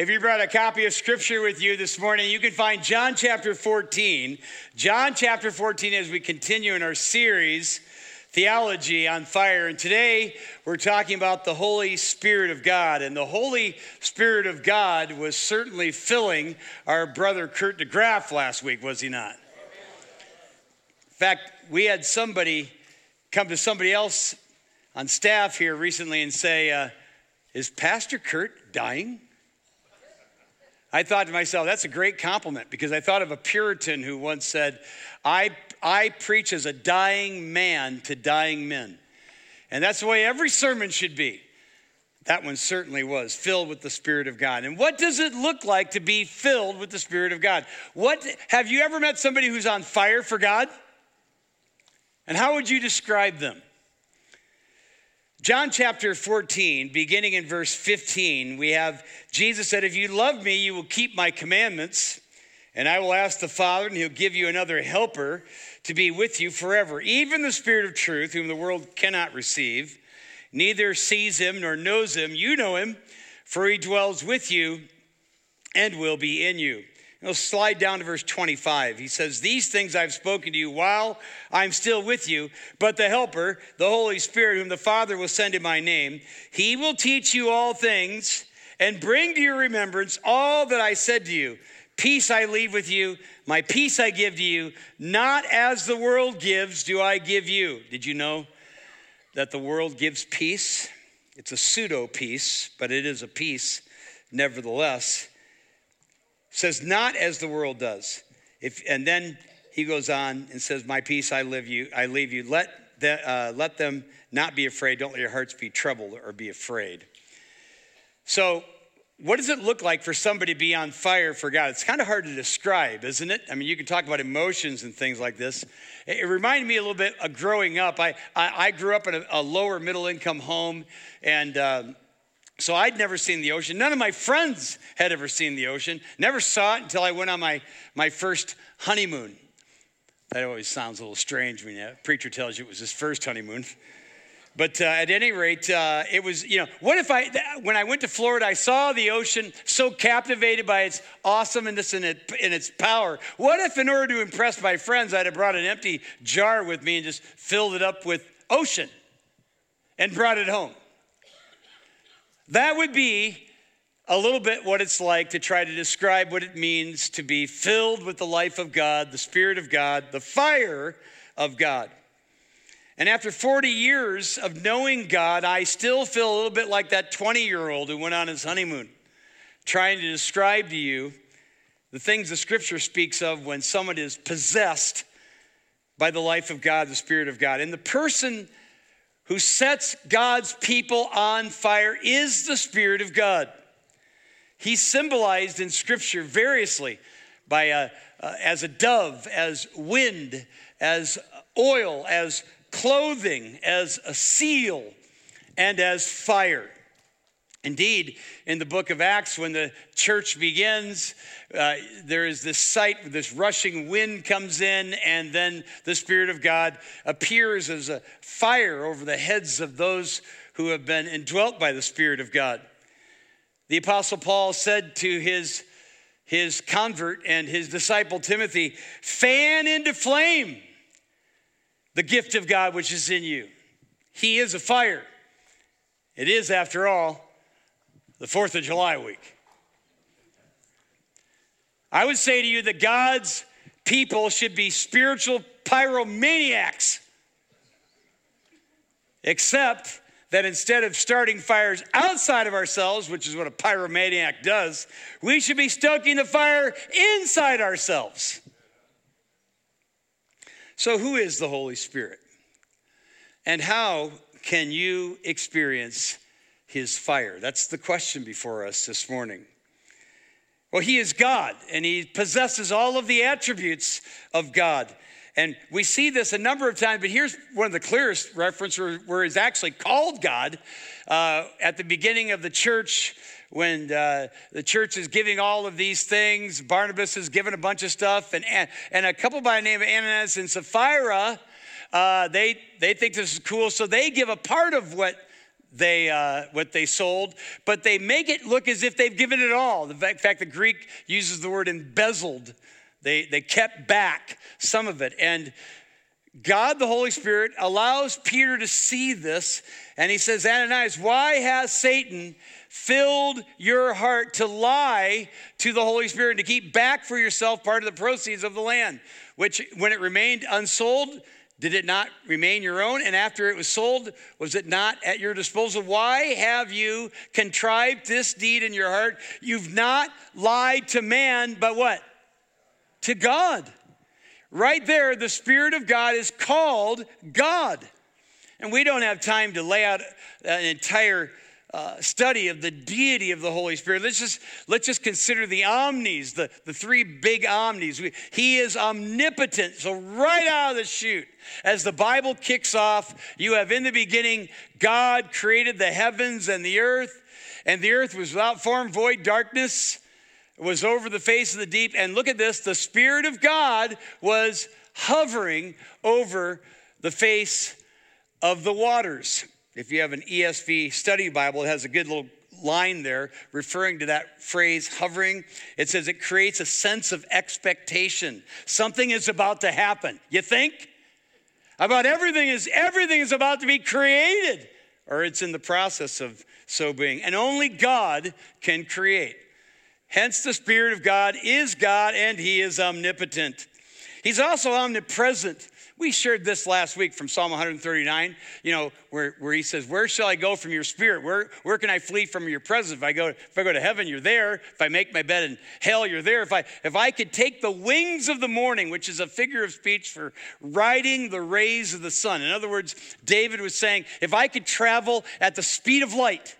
if you brought a copy of Scripture with you this morning, you can find John chapter 14. John chapter 14 as we continue in our series, Theology on Fire. And today we're talking about the Holy Spirit of God. And the Holy Spirit of God was certainly filling our brother Kurt DeGraff last week, was he not? In fact, we had somebody come to somebody else on staff here recently and say, uh, Is Pastor Kurt dying? I thought to myself, that's a great compliment because I thought of a Puritan who once said, I, I preach as a dying man to dying men. And that's the way every sermon should be. That one certainly was filled with the Spirit of God. And what does it look like to be filled with the Spirit of God? What have you ever met somebody who's on fire for God? And how would you describe them? John chapter 14, beginning in verse 15, we have Jesus said, If you love me, you will keep my commandments, and I will ask the Father, and he'll give you another helper to be with you forever, even the Spirit of truth, whom the world cannot receive, neither sees him nor knows him. You know him, for he dwells with you and will be in you. He'll slide down to verse 25. He says, These things I've spoken to you while I'm still with you, but the Helper, the Holy Spirit, whom the Father will send in my name, he will teach you all things and bring to your remembrance all that I said to you. Peace I leave with you, my peace I give to you. Not as the world gives, do I give you. Did you know that the world gives peace? It's a pseudo peace, but it is a peace nevertheless says, not as the world does. If, and then he goes on and says, My peace I live you, I leave you. Let, the, uh, let them not be afraid. Don't let your hearts be troubled or be afraid. So, what does it look like for somebody to be on fire for God? It's kind of hard to describe, isn't it? I mean, you can talk about emotions and things like this. It, reminded me a little bit of growing up. I, I, I grew up in a, a, lower middle income home, and um, so I'd never seen the ocean. None of my friends had ever seen the ocean. Never saw it until I went on my, my first honeymoon. That always sounds a little strange when a preacher tells you it was his first honeymoon. But uh, at any rate, uh, it was, you know, what if I, when I went to Florida, I saw the ocean so captivated by its awesomeness and, it, and its power. What if, in order to impress my friends, I'd have brought an empty jar with me and just filled it up with ocean and brought it home? That would be a little bit what it's like to try to describe what it means to be filled with the life of God, the Spirit of God, the fire of God. And after 40 years of knowing God, I still feel a little bit like that 20 year old who went on his honeymoon, trying to describe to you the things the scripture speaks of when someone is possessed by the life of God, the Spirit of God. And the person who sets God's people on fire is the Spirit of God. He's symbolized in Scripture variously by a, uh, as a dove, as wind, as oil, as clothing, as a seal, and as fire. Indeed, in the book of Acts, when the church begins, uh, there is this sight, this rushing wind comes in, and then the Spirit of God appears as a fire over the heads of those who have been indwelt by the Spirit of God. The Apostle Paul said to his, his convert and his disciple Timothy, fan into flame the gift of God which is in you. He is a fire. It is, after all, the 4th of July week. I would say to you that God's people should be spiritual pyromaniacs, except that instead of starting fires outside of ourselves, which is what a pyromaniac does, we should be stoking the fire inside ourselves. So, who is the Holy Spirit? And how can you experience his fire? That's the question before us this morning. Well, he is God and he possesses all of the attributes of God. And we see this a number of times, but here's one of the clearest references where, where he's actually called God uh, at the beginning of the church when uh, the church is giving all of these things. Barnabas is giving a bunch of stuff, and, and a couple by the name of Ananias and Sapphira, uh, they, they think this is cool, so they give a part of what they uh, what they sold, but they make it look as if they've given it all. The fact the Greek uses the word embezzled. They they kept back some of it, and God the Holy Spirit allows Peter to see this, and he says, Ananias, why has Satan filled your heart to lie to the Holy Spirit and to keep back for yourself part of the proceeds of the land, which when it remained unsold, did it not remain your own? And after it was sold, was it not at your disposal? Why have you contrived this deed in your heart? You've not lied to man, but what? To God. Right there, the Spirit of God is called God. And we don't have time to lay out an entire uh, study of the deity of the Holy Spirit. Let's just, let's just consider the omnis, the, the three big omnis. We, he is omnipotent. So, right out of the chute, as the Bible kicks off, you have in the beginning, God created the heavens and the earth, and the earth was without form, void, darkness was over the face of the deep. And look at this the Spirit of God was hovering over the face of the waters. If you have an ESV study Bible, it has a good little line there referring to that phrase hovering. It says it creates a sense of expectation. Something is about to happen. You think? About everything is everything is about to be created or it's in the process of so being. And only God can create. Hence the spirit of God is God and he is omnipotent. He's also omnipresent. We shared this last week from Psalm 139, you know, where, where he says, Where shall I go from your spirit? Where, where can I flee from your presence? If I, go, if I go to heaven, you're there. If I make my bed in hell, you're there. If I, if I could take the wings of the morning, which is a figure of speech for riding the rays of the sun. In other words, David was saying, If I could travel at the speed of light,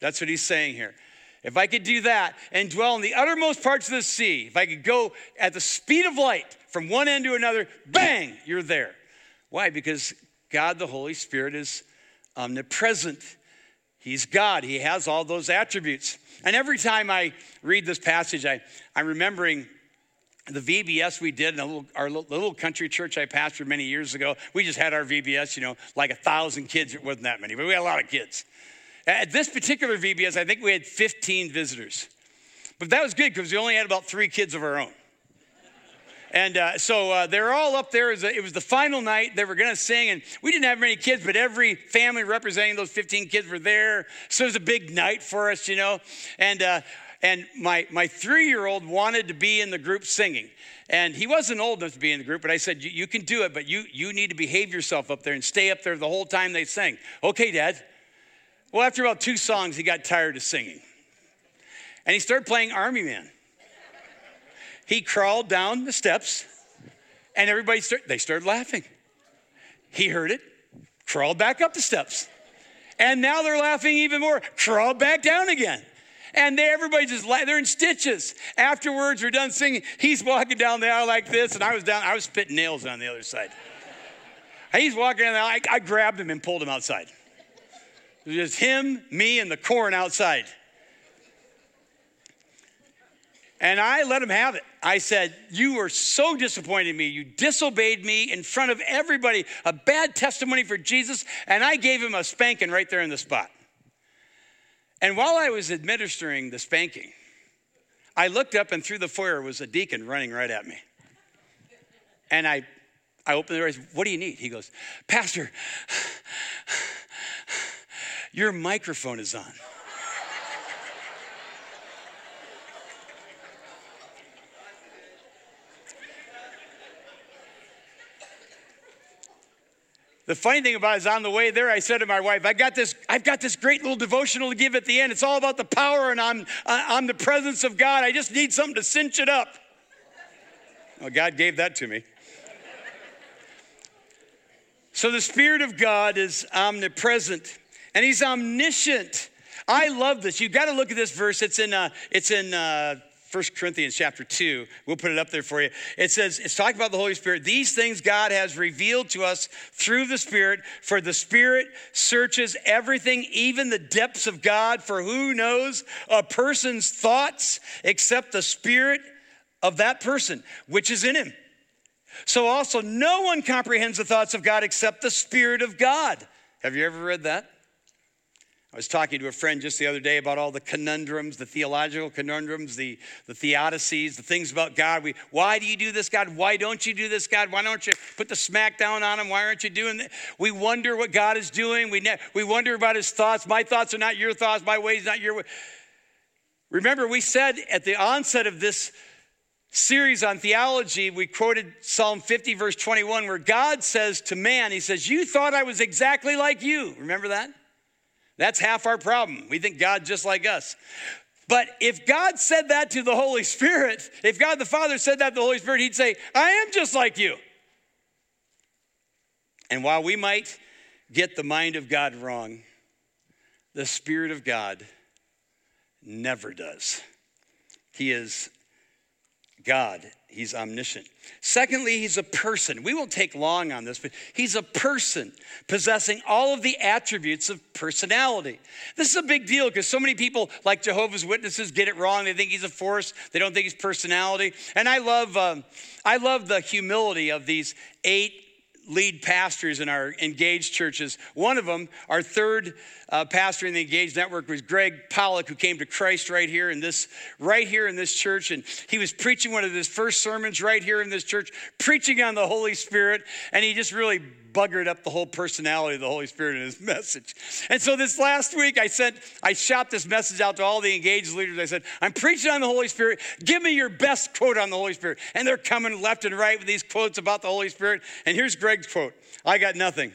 that's what he's saying here. If I could do that and dwell in the uttermost parts of the sea, if I could go at the speed of light, from one end to another, bang, you're there. Why? Because God the Holy Spirit is omnipresent. He's God, He has all those attributes. And every time I read this passage, I, I'm remembering the VBS we did in little, our little country church I pastored many years ago. We just had our VBS, you know, like a thousand kids. It wasn't that many, but we had a lot of kids. At this particular VBS, I think we had 15 visitors. But that was good because we only had about three kids of our own. And uh, so uh, they're all up there. It was the final night. They were going to sing, and we didn't have many kids, but every family representing those 15 kids were there. So it was a big night for us, you know. And uh, and my my three year old wanted to be in the group singing, and he wasn't old enough to be in the group. But I said, "You can do it, but you you need to behave yourself up there and stay up there the whole time they sing." Okay, Dad. Well, after about two songs, he got tired of singing, and he started playing Army Man. He crawled down the steps and everybody started, they started laughing. He heard it, crawled back up the steps. And now they're laughing even more, crawled back down again. And they, everybody just, they're in stitches. Afterwards, we're done singing. He's walking down the aisle like this, and I was down, I was spitting nails on the other side. He's walking down the aisle. I, I grabbed him and pulled him outside. It was just him, me, and the corn outside. And I let him have it. I said, You were so disappointed in me. You disobeyed me in front of everybody, a bad testimony for Jesus. And I gave him a spanking right there in the spot. And while I was administering the spanking, I looked up and through the foyer was a deacon running right at me. And I, I opened the door. I said, What do you need? He goes, Pastor, your microphone is on. The funny thing about it is on the way there, I said to my wife, I got this, I've got this great little devotional to give at the end. It's all about the power and I'm, I'm the presence of God. I just need something to cinch it up. Well, God gave that to me. So the Spirit of God is omnipresent and He's omniscient. I love this. You've got to look at this verse. It's in, uh, it's in uh, 1 Corinthians chapter 2. We'll put it up there for you. It says, it's talking about the Holy Spirit. These things God has revealed to us through the Spirit, for the Spirit searches everything, even the depths of God. For who knows a person's thoughts except the Spirit of that person, which is in him? So also, no one comprehends the thoughts of God except the Spirit of God. Have you ever read that? I was talking to a friend just the other day about all the conundrums, the theological conundrums, the, the theodicies, the things about God. We, why do you do this, God? Why don't you do this, God? Why don't you put the smack down on him? Why aren't you doing that? We wonder what God is doing. We, ne- we wonder about his thoughts. My thoughts are not your thoughts. My ways not your way. Remember, we said at the onset of this series on theology, we quoted Psalm 50, verse 21, where God says to man, He says, You thought I was exactly like you. Remember that? That's half our problem. We think God just like us. But if God said that to the Holy Spirit, if God the Father said that to the Holy Spirit, He'd say, I am just like you. And while we might get the mind of God wrong, the Spirit of God never does. He is God He's omniscient. Secondly, he's a person. We won't take long on this, but he's a person possessing all of the attributes of personality. This is a big deal because so many people, like Jehovah's Witnesses, get it wrong. They think he's a force. They don't think he's personality. And I love, um, I love the humility of these eight lead pastors in our engaged churches. One of them, our third uh, pastor in the engaged network, was Greg Pollock, who came to Christ right here in this, right here in this church, and he was preaching one of his first sermons right here in this church, preaching on the Holy Spirit, and he just really buggered up the whole personality of the Holy Spirit in his message. And so this last week, I sent, I shot this message out to all the engaged leaders. I said, I'm preaching on the Holy Spirit. Give me your best quote on the Holy Spirit. And they're coming left and right with these quotes about the Holy Spirit. And here's Greg's quote I got nothing.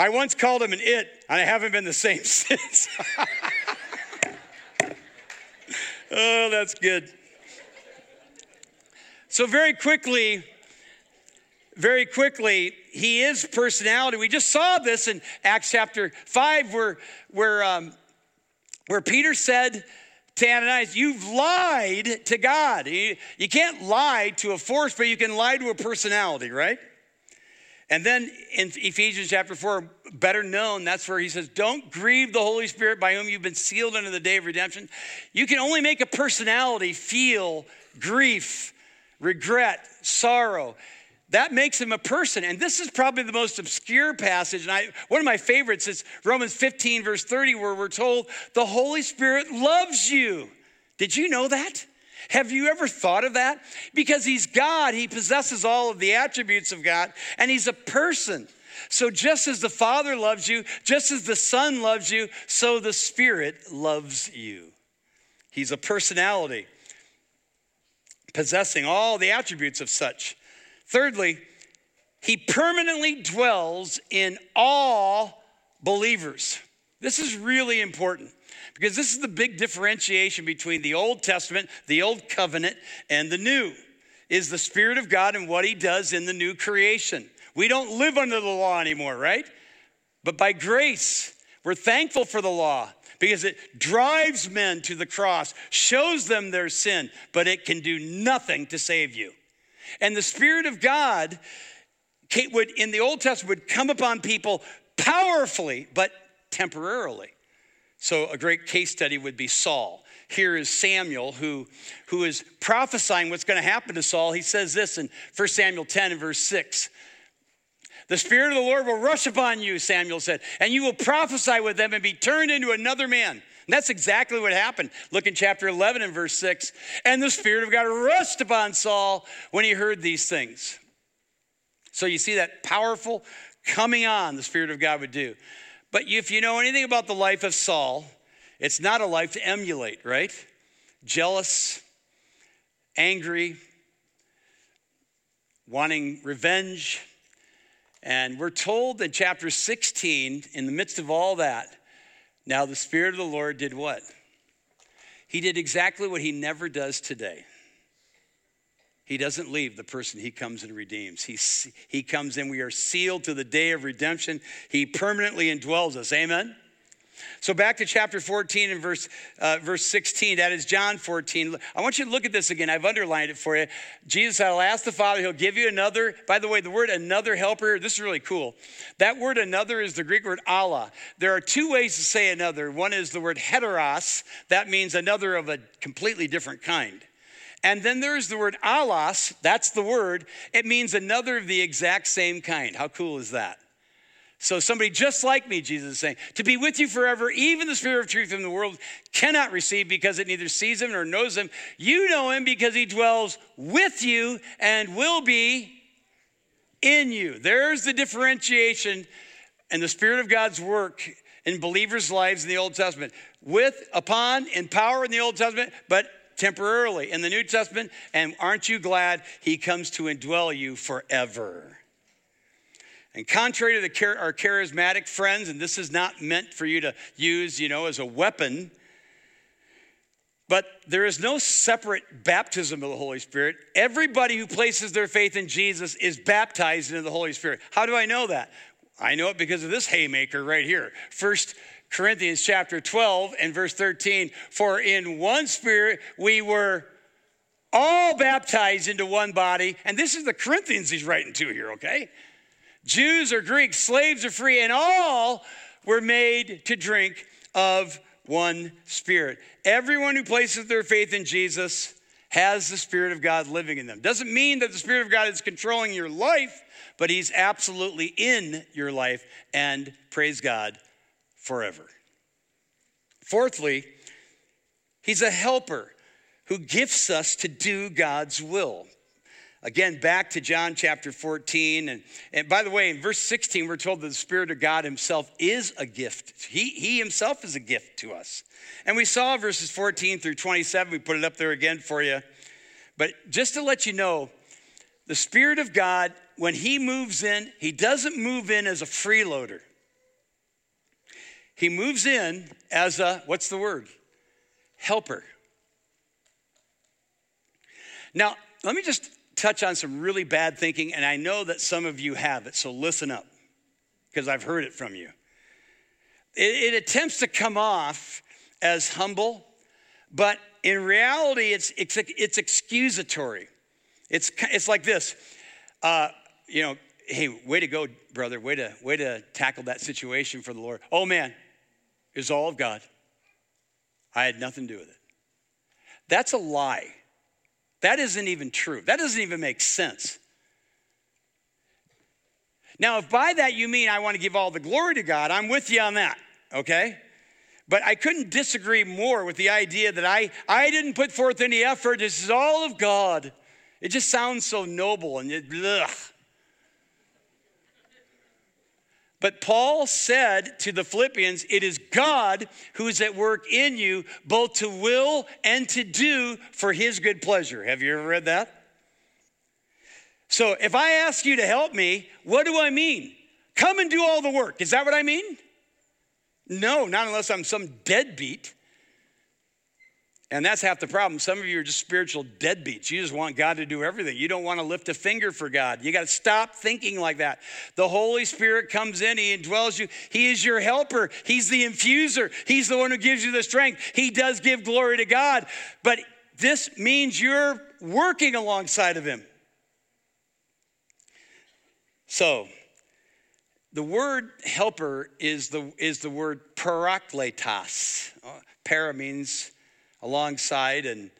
I once called him an it, and I haven't been the same since. oh, that's good. So, very quickly, very quickly, he is personality. We just saw this in Acts chapter 5, where, where, um, where Peter said to Ananias, You've lied to God. You, you can't lie to a force, but you can lie to a personality, right? And then in Ephesians chapter 4, better known, that's where he says, Don't grieve the Holy Spirit by whom you've been sealed unto the day of redemption. You can only make a personality feel grief, regret, sorrow that makes him a person. And this is probably the most obscure passage. And I, one of my favorites is Romans 15, verse 30, where we're told the Holy Spirit loves you. Did you know that? Have you ever thought of that? Because he's God, he possesses all of the attributes of God, and he's a person. So just as the Father loves you, just as the Son loves you, so the Spirit loves you. He's a personality, possessing all the attributes of such. Thirdly, he permanently dwells in all believers. This is really important because this is the big differentiation between the Old Testament, the Old Covenant, and the New is the Spirit of God and what He does in the new creation. We don't live under the law anymore, right? But by grace, we're thankful for the law because it drives men to the cross, shows them their sin, but it can do nothing to save you. And the Spirit of God would, in the Old Testament, would come upon people powerfully, but temporarily. So a great case study would be Saul. Here is Samuel who, who is prophesying what's going to happen to Saul. He says this in 1 Samuel 10 and verse 6. The Spirit of the Lord will rush upon you, Samuel said, and you will prophesy with them and be turned into another man. And that's exactly what happened. Look in chapter 11 and verse 6. And the Spirit of God rushed upon Saul when he heard these things. So you see that powerful coming on the Spirit of God would do. But if you know anything about the life of Saul, it's not a life to emulate, right? Jealous, angry, wanting revenge. And we're told in chapter 16, in the midst of all that, now, the Spirit of the Lord did what? He did exactly what he never does today. He doesn't leave the person he comes and redeems. He, he comes in, we are sealed to the day of redemption. He permanently indwells us. Amen? So back to chapter 14 and verse, uh, verse 16. That is John 14. I want you to look at this again. I've underlined it for you. Jesus I'll ask the Father, he'll give you another. By the way, the word another helper, this is really cool. That word another is the Greek word alla. There are two ways to say another. One is the word heteros. That means another of a completely different kind. And then there's the word allos. That's the word. It means another of the exact same kind. How cool is that? So, somebody just like me, Jesus is saying, to be with you forever, even the Spirit of truth in the world cannot receive because it neither sees him nor knows him. You know him because he dwells with you and will be in you. There's the differentiation and the Spirit of God's work in believers' lives in the Old Testament. With, upon, in power in the Old Testament, but temporarily in the New Testament. And aren't you glad he comes to indwell you forever? And contrary to the, our charismatic friends, and this is not meant for you to use, you know, as a weapon, but there is no separate baptism of the Holy Spirit. Everybody who places their faith in Jesus is baptized into the Holy Spirit. How do I know that? I know it because of this haymaker right here. First Corinthians chapter 12 and verse 13. For in one spirit we were all baptized into one body. And this is the Corinthians he's writing to here, okay? Jews or Greeks, slaves or free, and all were made to drink of one spirit. Everyone who places their faith in Jesus has the Spirit of God living in them. Doesn't mean that the Spirit of God is controlling your life, but He's absolutely in your life, and praise God forever. Fourthly, He's a helper who gifts us to do God's will. Again, back to John chapter 14. And, and by the way, in verse 16, we're told that the Spirit of God Himself is a gift. He, he Himself is a gift to us. And we saw verses 14 through 27. We put it up there again for you. But just to let you know, the Spirit of God, when He moves in, He doesn't move in as a freeloader. He moves in as a, what's the word? Helper. Now, let me just touch on some really bad thinking, and I know that some of you have it, so listen up, because I've heard it from you. It, it attempts to come off as humble, but in reality, it's, it's, it's excusatory. It's, it's like this uh, you know, hey, way to go, brother, way to, way to tackle that situation for the Lord. Oh man, it's all of God. I had nothing to do with it. That's a lie. That isn't even true. That doesn't even make sense. Now, if by that you mean I want to give all the glory to God, I'm with you on that, okay? But I couldn't disagree more with the idea that I, I didn't put forth any effort. This is all of God. It just sounds so noble and it, ugh. But Paul said to the Philippians, It is God who is at work in you, both to will and to do for his good pleasure. Have you ever read that? So if I ask you to help me, what do I mean? Come and do all the work. Is that what I mean? No, not unless I'm some deadbeat. And that's half the problem. Some of you are just spiritual deadbeats. You just want God to do everything. You don't want to lift a finger for God. You got to stop thinking like that. The Holy Spirit comes in, He indwells you. He is your helper, He's the infuser, He's the one who gives you the strength. He does give glory to God. But this means you're working alongside of Him. So, the word helper is the, is the word parakletos. Uh, para means alongside, and,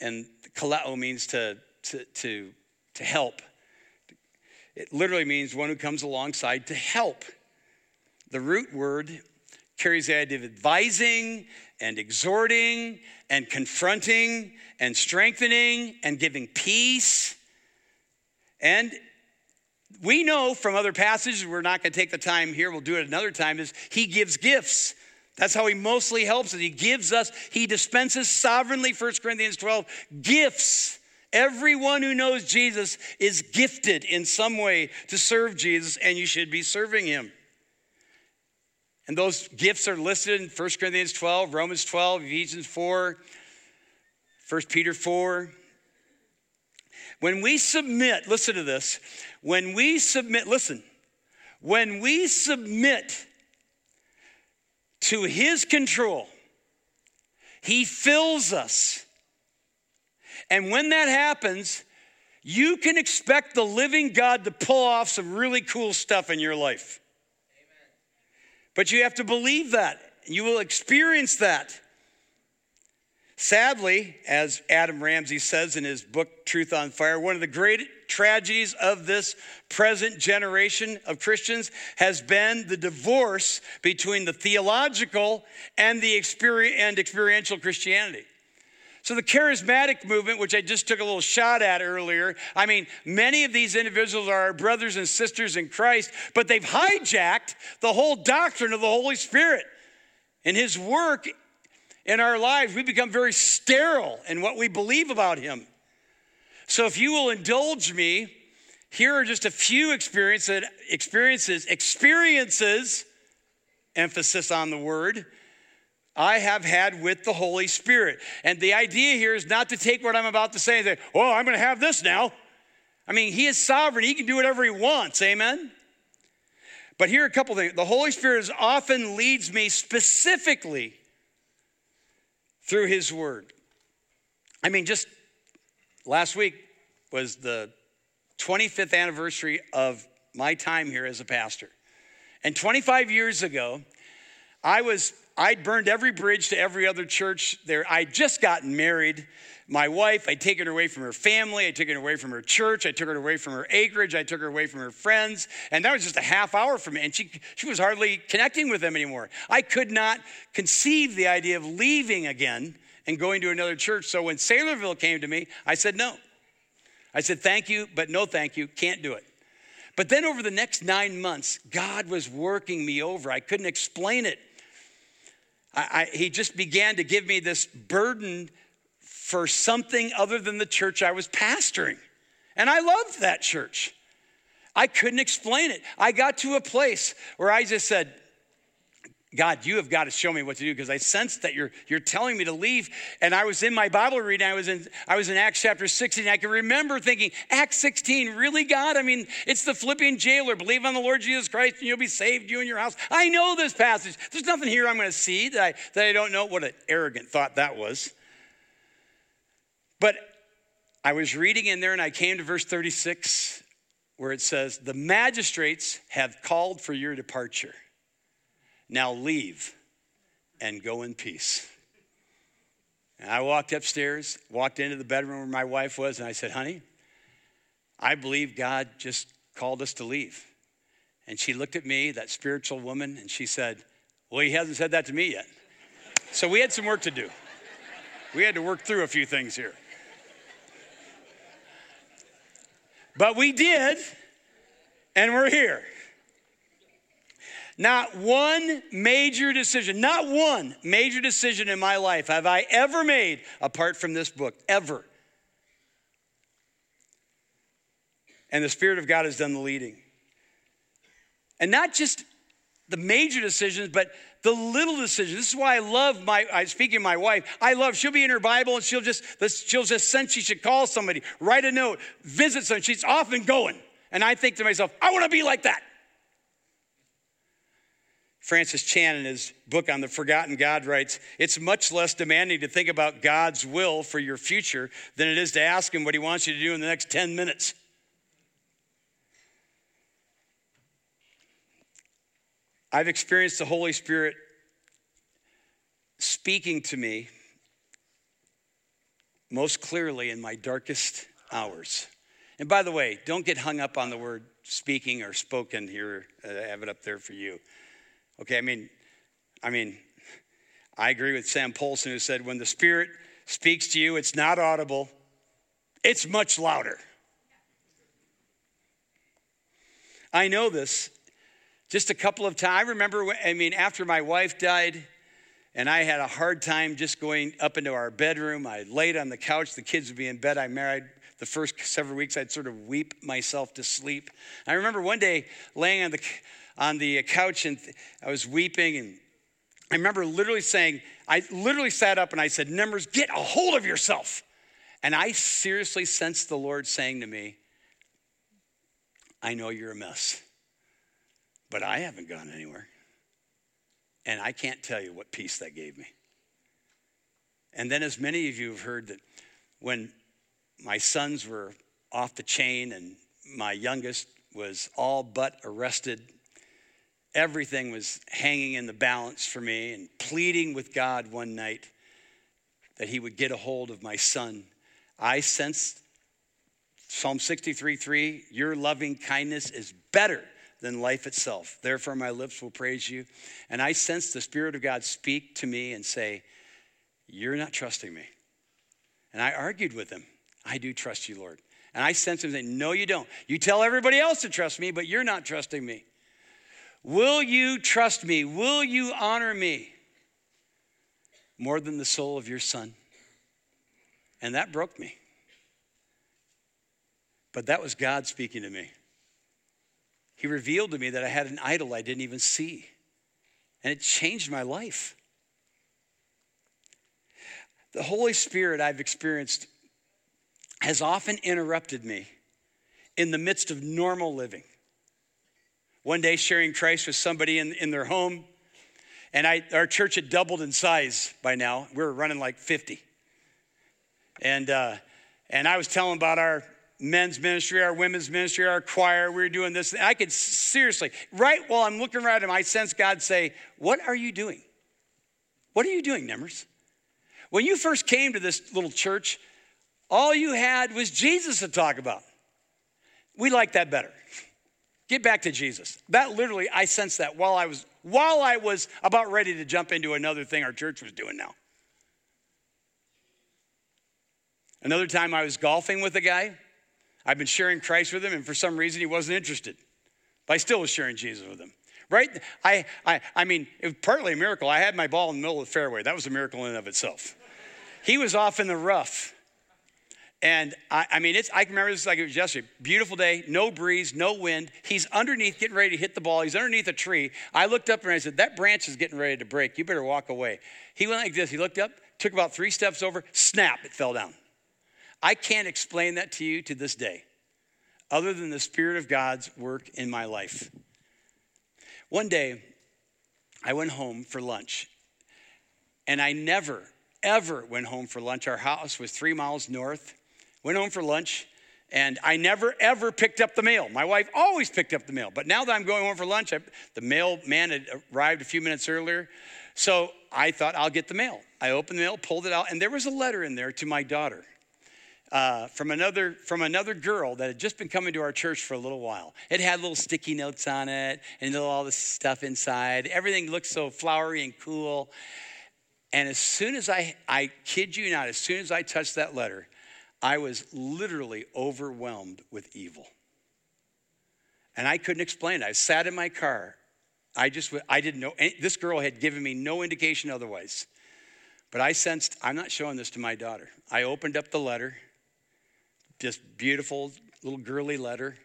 and kaleo means to, to, to, to help. It literally means one who comes alongside to help. The root word carries the idea of advising and exhorting and confronting and strengthening and giving peace. And we know from other passages, we're not going to take the time here, we'll do it another time, is he gives gifts. That's how he mostly helps us. He gives us, he dispenses sovereignly, 1 Corinthians 12, gifts. Everyone who knows Jesus is gifted in some way to serve Jesus, and you should be serving him. And those gifts are listed in 1 Corinthians 12, Romans 12, Ephesians 4, 1 Peter 4. When we submit, listen to this. When we submit, listen, when we submit to his control, he fills us. And when that happens, you can expect the living God to pull off some really cool stuff in your life. Amen. But you have to believe that. You will experience that. Sadly, as Adam Ramsey says in his book, Truth on Fire, one of the great tragedies of this present generation of Christians has been the divorce between the theological and the and experiential Christianity. So, the charismatic movement, which I just took a little shot at earlier, I mean, many of these individuals are our brothers and sisters in Christ, but they've hijacked the whole doctrine of the Holy Spirit and His work in our lives. We become very sterile in what we believe about Him. So, if you will indulge me, here are just a few experiences, experiences, experiences, emphasis on the word I have had with the Holy Spirit. And the idea here is not to take what I'm about to say and say, oh, I'm going to have this now. I mean, He is sovereign, He can do whatever He wants. Amen? But here are a couple things. The Holy Spirit often leads me specifically through His Word. I mean, just last week was the 25th anniversary of my time here as a pastor. And 25 years ago, I was I'd burned every bridge to every other church there. I'd just gotten married. My wife, I'd taken her away from her family. I'd taken her away from her church. I took her away from her acreage. I took her away from her friends. And that was just a half hour from me. And she, she was hardly connecting with them anymore. I could not conceive the idea of leaving again and going to another church. So when Saylorville came to me, I said no. I said, thank you, but no thank you. Can't do it. But then over the next nine months, God was working me over. I couldn't explain it. I, I, he just began to give me this burden for something other than the church I was pastoring. And I loved that church. I couldn't explain it. I got to a place where I just said, God, you have got to show me what to do because I sensed that you're, you're telling me to leave. And I was in my Bible reading, I was in, I was in Acts chapter 16. I can remember thinking, Acts 16, really, God? I mean, it's the Philippian jailer. Believe on the Lord Jesus Christ and you'll be saved, you and your house. I know this passage. There's nothing here I'm going to see that I, that I don't know. What an arrogant thought that was. But I was reading in there and I came to verse 36 where it says, The magistrates have called for your departure. Now leave and go in peace. And I walked upstairs, walked into the bedroom where my wife was, and I said, Honey, I believe God just called us to leave. And she looked at me, that spiritual woman, and she said, Well, he hasn't said that to me yet. So we had some work to do. We had to work through a few things here. But we did, and we're here. Not one major decision, not one major decision in my life have I ever made apart from this book, ever. And the Spirit of God has done the leading. And not just the major decisions, but the little decisions. This is why I love my, I speaking of my wife, I love, she'll be in her Bible and she'll just, she'll just sense she should call somebody, write a note, visit someone. She's often going. And I think to myself, I want to be like that. Francis Chan, in his book on the forgotten God, writes It's much less demanding to think about God's will for your future than it is to ask Him what He wants you to do in the next 10 minutes. I've experienced the Holy Spirit speaking to me most clearly in my darkest hours. And by the way, don't get hung up on the word speaking or spoken here. Uh, I have it up there for you. Okay, I mean, I mean, I agree with Sam Polson who said when the Spirit speaks to you, it's not audible, it's much louder. I know this. Just a couple of times. I remember, I mean, after my wife died, and I had a hard time just going up into our bedroom. I laid on the couch, the kids would be in bed. I married the first several weeks, I'd sort of weep myself to sleep. I remember one day laying on the on the couch and I was weeping. And I remember literally saying, I literally sat up and I said, Nemmers, get a hold of yourself. And I seriously sensed the Lord saying to me, I know you're a mess, but I haven't gone anywhere. And I can't tell you what peace that gave me. And then, as many of you have heard, that when my sons were off the chain and my youngest was all but arrested everything was hanging in the balance for me and pleading with God one night that he would get a hold of my son. I sensed Psalm 63 3, your loving kindness is better than life itself. Therefore, my lips will praise you. And I sense the Spirit of God speak to me and say, You're not trusting me. And I argued with him. I do trust you, Lord. And I sense him saying, No, you don't. You tell everybody else to trust me, but you're not trusting me. Will you trust me? Will you honor me more than the soul of your son? And that broke me. But that was God speaking to me. He revealed to me that I had an idol I didn't even see. And it changed my life. The Holy Spirit I've experienced has often interrupted me in the midst of normal living. One day, sharing Christ with somebody in, in their home, and I, our church had doubled in size by now. We were running like 50. And, uh, and I was telling about our men's ministry, our women's ministry, our choir. We were doing this. I could seriously, right while I'm looking around him, I sense God say, What are you doing? What are you doing, Nemmers? When you first came to this little church, all you had was Jesus to talk about. We like that better. Get back to Jesus. That literally, I sensed that while I was while I was about ready to jump into another thing our church was doing now. Another time I was golfing with a guy. I've been sharing Christ with him, and for some reason he wasn't interested. But I still was sharing Jesus with him. Right? I, I, I mean, it was partly a miracle. I had my ball in the middle of the fairway. That was a miracle in and of itself. He was off in the rough. And I, I, mean, it's, I can remember this like it was yesterday. Beautiful day, no breeze, no wind. He's underneath, getting ready to hit the ball. He's underneath a tree. I looked up and I said, That branch is getting ready to break. You better walk away. He went like this. He looked up, took about three steps over, snap, it fell down. I can't explain that to you to this day, other than the Spirit of God's work in my life. One day, I went home for lunch, and I never, ever went home for lunch. Our house was three miles north Went home for lunch, and I never ever picked up the mail. My wife always picked up the mail, but now that I'm going home for lunch, I, the mailman had arrived a few minutes earlier. So I thought I'll get the mail. I opened the mail, pulled it out, and there was a letter in there to my daughter. Uh, from another from another girl that had just been coming to our church for a little while. It had little sticky notes on it and all this stuff inside. Everything looked so flowery and cool. And as soon as I, I kid you not, as soon as I touched that letter, I was literally overwhelmed with evil. And I couldn't explain it. I sat in my car. I just, I didn't know. This girl had given me no indication otherwise. But I sensed, I'm not showing this to my daughter. I opened up the letter, just beautiful little girly letter.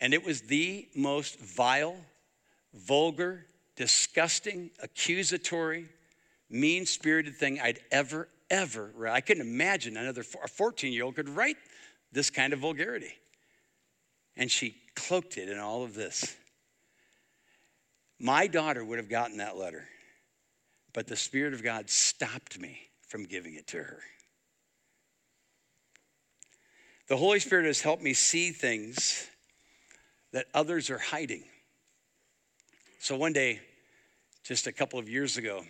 And it was the most vile, vulgar, disgusting, accusatory, mean spirited thing I'd ever, ever read. I couldn't imagine another 14 year old could write this kind of vulgarity. And she cloaked it in all of this. My daughter would have gotten that letter, but the Spirit of God stopped me from giving it to her. The Holy Spirit has helped me see things that others are hiding. So one day, just a couple of years ago,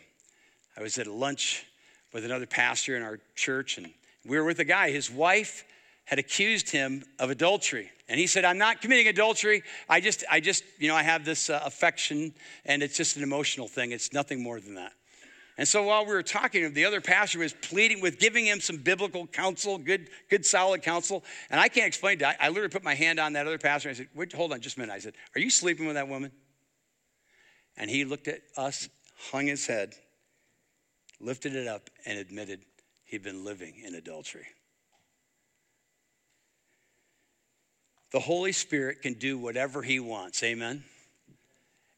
I was at lunch with another pastor in our church, and we were with a guy. His wife had accused him of adultery. And he said, I'm not committing adultery. I just, I just, you know, I have this uh, affection and it's just an emotional thing. It's nothing more than that. And so while we were talking, the other pastor was pleading with giving him some biblical counsel, good, good, solid counsel. And I can't explain it. I, I literally put my hand on that other pastor and I said, hold on just a minute. I said, Are you sleeping with that woman? And he looked at us, hung his head, lifted it up, and admitted he'd been living in adultery. The Holy Spirit can do whatever he wants. Amen.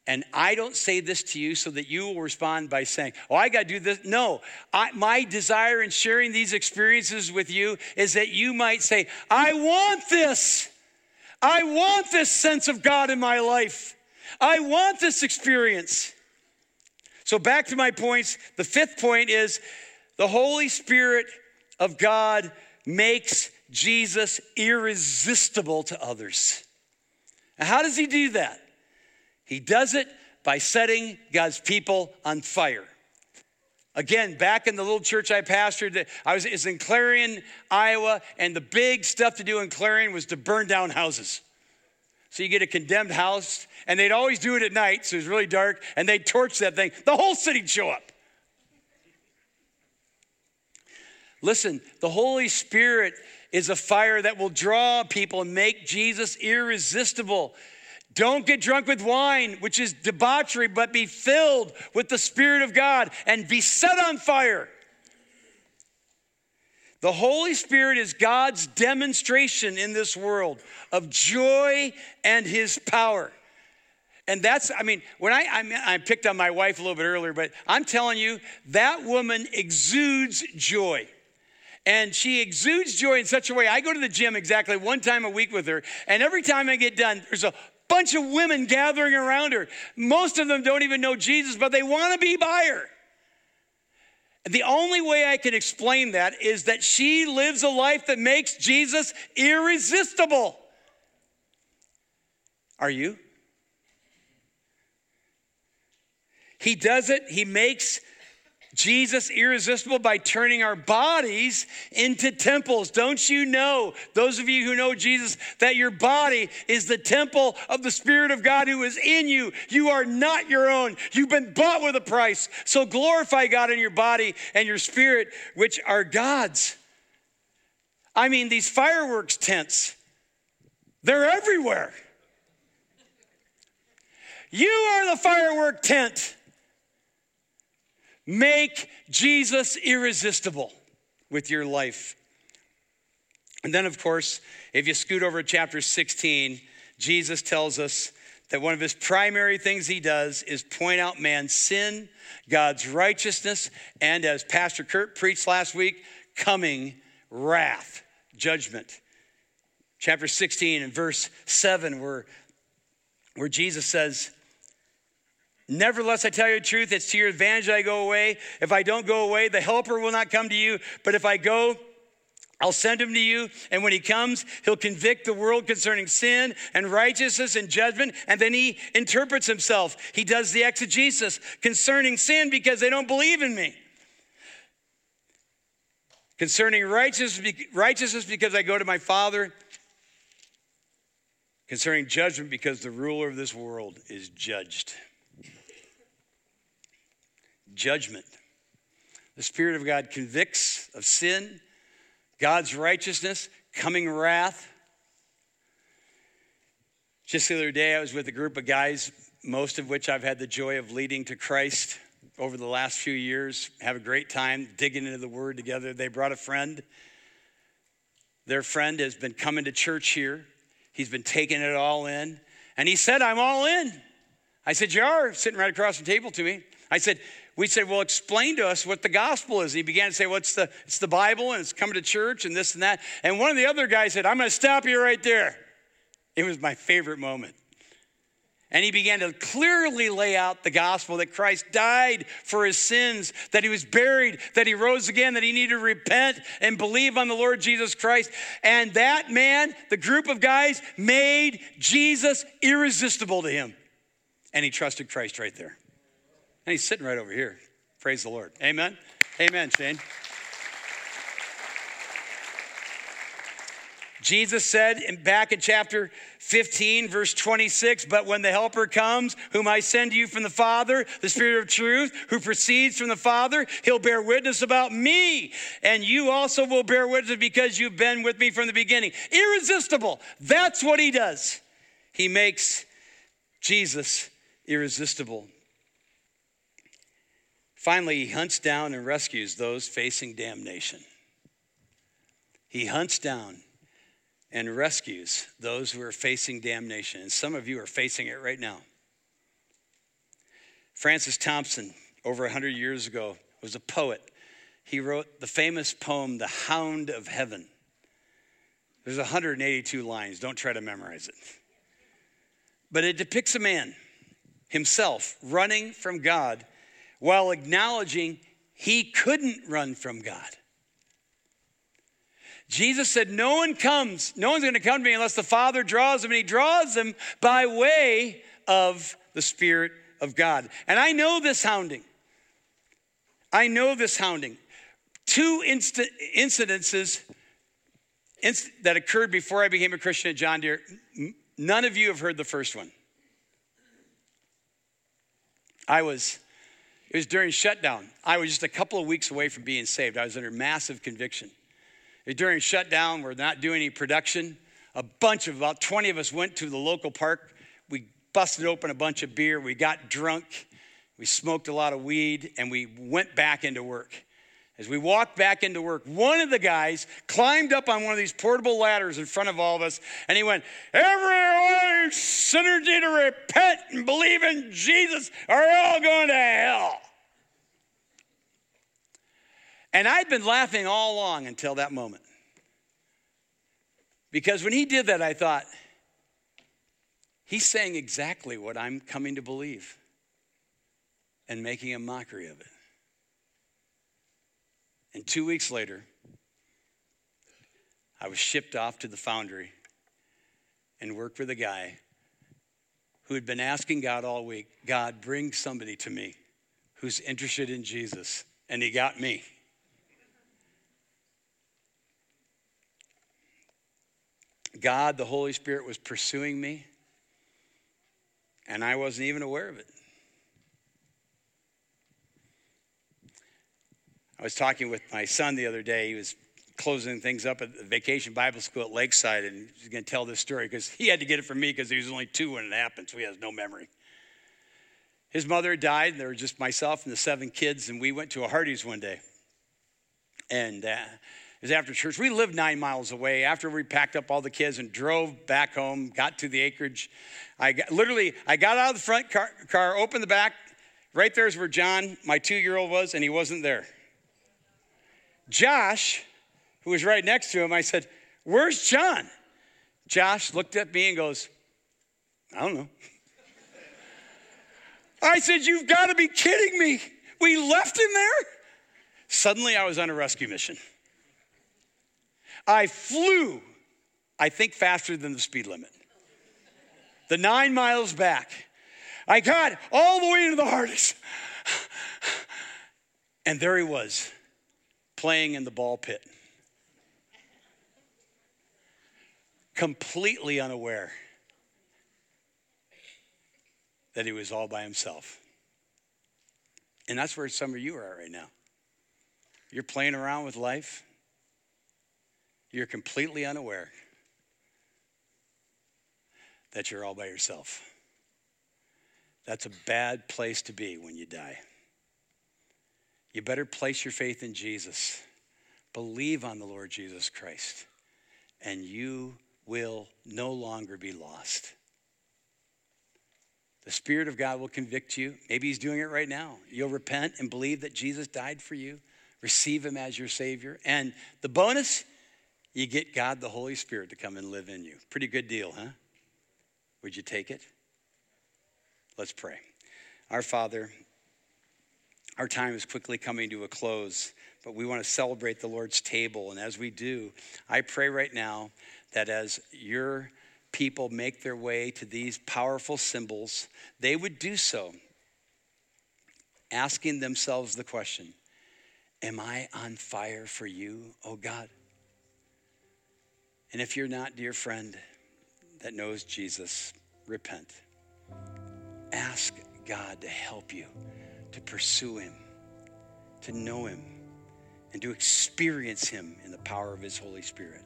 And I don't say this to you so that you will respond by saying, Oh, I got to do this. No, I, my desire in sharing these experiences with you is that you might say, I want this. I want this sense of God in my life. I want this experience. So, back to my points. The fifth point is the Holy Spirit of God makes Jesus irresistible to others. Now, how does he do that? He does it by setting God's people on fire. Again, back in the little church I pastored, I was, in Clarion, Iowa, and the big stuff to do in Clarion was to burn down houses. So you get a condemned house, and they'd always do it at night, so it was really dark, and they'd torch that thing. The whole city'd show up. Listen, the Holy Spirit is a fire that will draw people and make Jesus irresistible. Don't get drunk with wine, which is debauchery, but be filled with the Spirit of God and be set on fire. The Holy Spirit is God's demonstration in this world of joy and His power. And that's, I mean, when I, I, I, picked on my wife a little bit earlier, but I'm telling you, that woman exudes joy. And she exudes joy in such a way. I go to the gym exactly one time a week with her, and every time I get done, there's a bunch of women gathering around her. Most of them don't even know Jesus, but they want to be by her. The only way I can explain that is that she lives a life that makes Jesus irresistible. Are you? He does it, he makes Jesus irresistible by turning our bodies into temples. Don't you know, those of you who know Jesus, that your body is the temple of the Spirit of God who is in you? You are not your own. You've been bought with a price. So glorify God in your body and your spirit, which are God's. I mean, these fireworks tents, they're everywhere. You are the firework tent. Make Jesus irresistible with your life. And then, of course, if you scoot over to chapter 16, Jesus tells us that one of his primary things he does is point out man's sin, God's righteousness, and as Pastor Kurt preached last week, coming wrath, judgment. Chapter 16 and verse 7, where, where Jesus says, Nevertheless, I tell you the truth, it's to your advantage that I go away. If I don't go away, the helper will not come to you. But if I go, I'll send him to you, and when he comes, he'll convict the world concerning sin and righteousness and judgment, and then he interprets himself. He does the exegesis concerning sin because they don't believe in me. Concerning righteousness because I go to my Father. Concerning judgment because the ruler of this world is judged judgment. The Spirit of God convicts of sin, God's righteousness, coming wrath. Just the other day, I was with a group of guys, most of which I've had the joy of leading to Christ over the last few years. Have a great time digging into the Word together. They brought a friend. Their friend has been coming to church here, he's been taking it all in. And he said, I'm all in. I said, You are, sitting right across the table to me. I said, we said, well, explain to us what the gospel is. He began to say, well, it's the, it's the Bible and it's coming to church and this and that. And one of the other guys said, I'm going to stop you right there. It was my favorite moment. And he began to clearly lay out the gospel that Christ died for his sins, that he was buried, that he rose again, that he needed to repent and believe on the Lord Jesus Christ. And that man, the group of guys, made Jesus irresistible to him. And he trusted Christ right there. And he's sitting right over here. Praise the Lord. Amen. Amen, Shane. Jesus said in, back in chapter 15, verse 26, but when the Helper comes, whom I send to you from the Father, the Spirit of truth, who proceeds from the Father, he'll bear witness about me. And you also will bear witness because you've been with me from the beginning. Irresistible. That's what he does. He makes Jesus irresistible. Finally, he hunts down and rescues those facing damnation. He hunts down and rescues those who are facing damnation. And some of you are facing it right now. Francis Thompson, over 100 years ago, was a poet. He wrote the famous poem, The Hound of Heaven. There's 182 lines. Don't try to memorize it. But it depicts a man himself running from God while acknowledging he couldn't run from God. Jesus said, No one comes, no one's going to come to me unless the Father draws them, and he draws them by way of the Spirit of God. And I know this hounding. I know this hounding. Two inst- incidences inst- that occurred before I became a Christian at John Deere. None of you have heard the first one. I was, it was during shutdown. I was just a couple of weeks away from being saved. I was under massive conviction. During shutdown, we're not doing any production. A bunch of about 20 of us went to the local park. We busted open a bunch of beer. We got drunk. We smoked a lot of weed and we went back into work. As we walked back into work, one of the guys climbed up on one of these portable ladders in front of all of us and he went, Everyone sinners need to repent and believe in Jesus you're all going to hell. And I'd been laughing all along until that moment. Because when he did that, I thought, he's saying exactly what I'm coming to believe and making a mockery of it. And two weeks later, I was shipped off to the foundry and worked with a guy who had been asking God all week, God, bring somebody to me who's interested in Jesus. And he got me. God, the Holy Spirit, was pursuing me, and I wasn't even aware of it. I was talking with my son the other day. He was closing things up at the vacation Bible school at Lakeside, and he's going to tell this story because he had to get it from me because he was only two when it happened, so he has no memory. His mother died, and there were just myself and the seven kids, and we went to a Hardee's one day. And uh, it was after church. We lived nine miles away. After we packed up all the kids and drove back home, got to the acreage, I got, literally I got out of the front car, car, opened the back. Right there is where John, my two-year-old, was, and he wasn't there. Josh, who was right next to him, I said, "Where's John?" Josh looked at me and goes, "I don't know." I said, "You've got to be kidding me! We left him there." Suddenly, I was on a rescue mission. I flew, I think, faster than the speed limit. The nine miles back. I got all the way into the Hardee's. And there he was, playing in the ball pit. Completely unaware that he was all by himself. And that's where some of you are right now. You're playing around with life you're completely unaware that you're all by yourself. That's a bad place to be when you die. You better place your faith in Jesus. Believe on the Lord Jesus Christ, and you will no longer be lost. The Spirit of God will convict you. Maybe He's doing it right now. You'll repent and believe that Jesus died for you, receive Him as your Savior. And the bonus, you get God the Holy Spirit to come and live in you. Pretty good deal, huh? Would you take it? Let's pray. Our Father, our time is quickly coming to a close, but we want to celebrate the Lord's table. And as we do, I pray right now that as your people make their way to these powerful symbols, they would do so asking themselves the question Am I on fire for you, oh God? And if you're not, dear friend, that knows Jesus, repent. Ask God to help you to pursue Him, to know Him, and to experience Him in the power of His Holy Spirit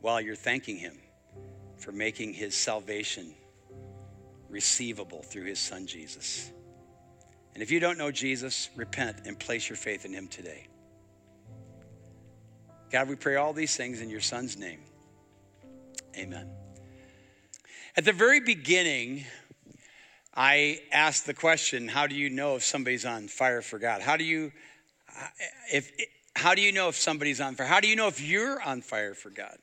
while you're thanking Him for making His salvation receivable through His Son Jesus. And if you don't know Jesus, repent and place your faith in Him today. God, we pray all these things in your son's name. Amen. At the very beginning, I asked the question, how do you know if somebody's on fire for God? How do you if how do you know if somebody's on fire? How do you know if you're on fire for God?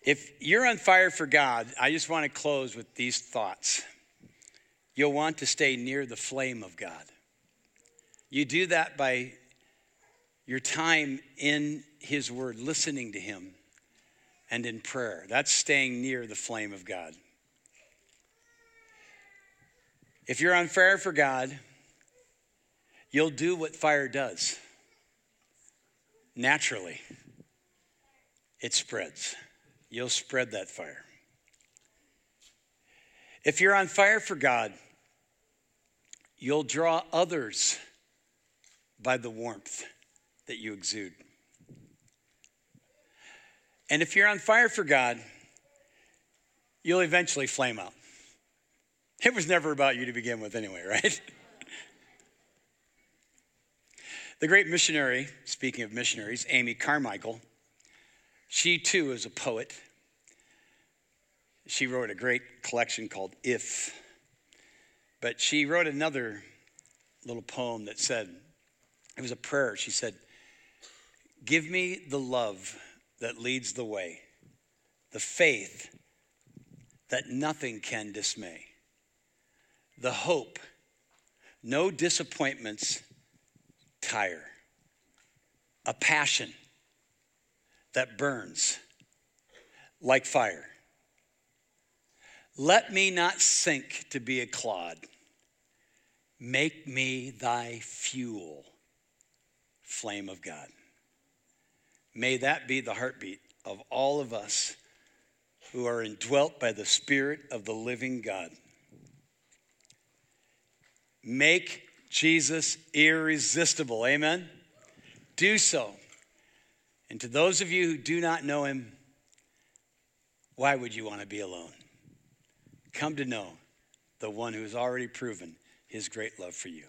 If you're on fire for God, I just want to close with these thoughts. You'll want to stay near the flame of God. You do that by your time in His Word, listening to Him, and in prayer. That's staying near the flame of God. If you're on fire for God, you'll do what fire does naturally. It spreads. You'll spread that fire. If you're on fire for God, you'll draw others by the warmth that you exude. And if you're on fire for God, you'll eventually flame out. It was never about you to begin with, anyway, right? the great missionary, speaking of missionaries, Amy Carmichael, she too is a poet. She wrote a great collection called If. But she wrote another little poem that said, it was a prayer. She said, Give me the love that leads the way, the faith that nothing can dismay the hope, no disappointments tire, a passion that burns like fire. Let me not sink to be a clod. Make me thy fuel, flame of God. May that be the heartbeat of all of us who are indwelt by the Spirit of the living God. Make Jesus irresistible. Amen? Do so. And to those of you who do not know him, why would you want to be alone? Come to know the one who has already proven his great love for you.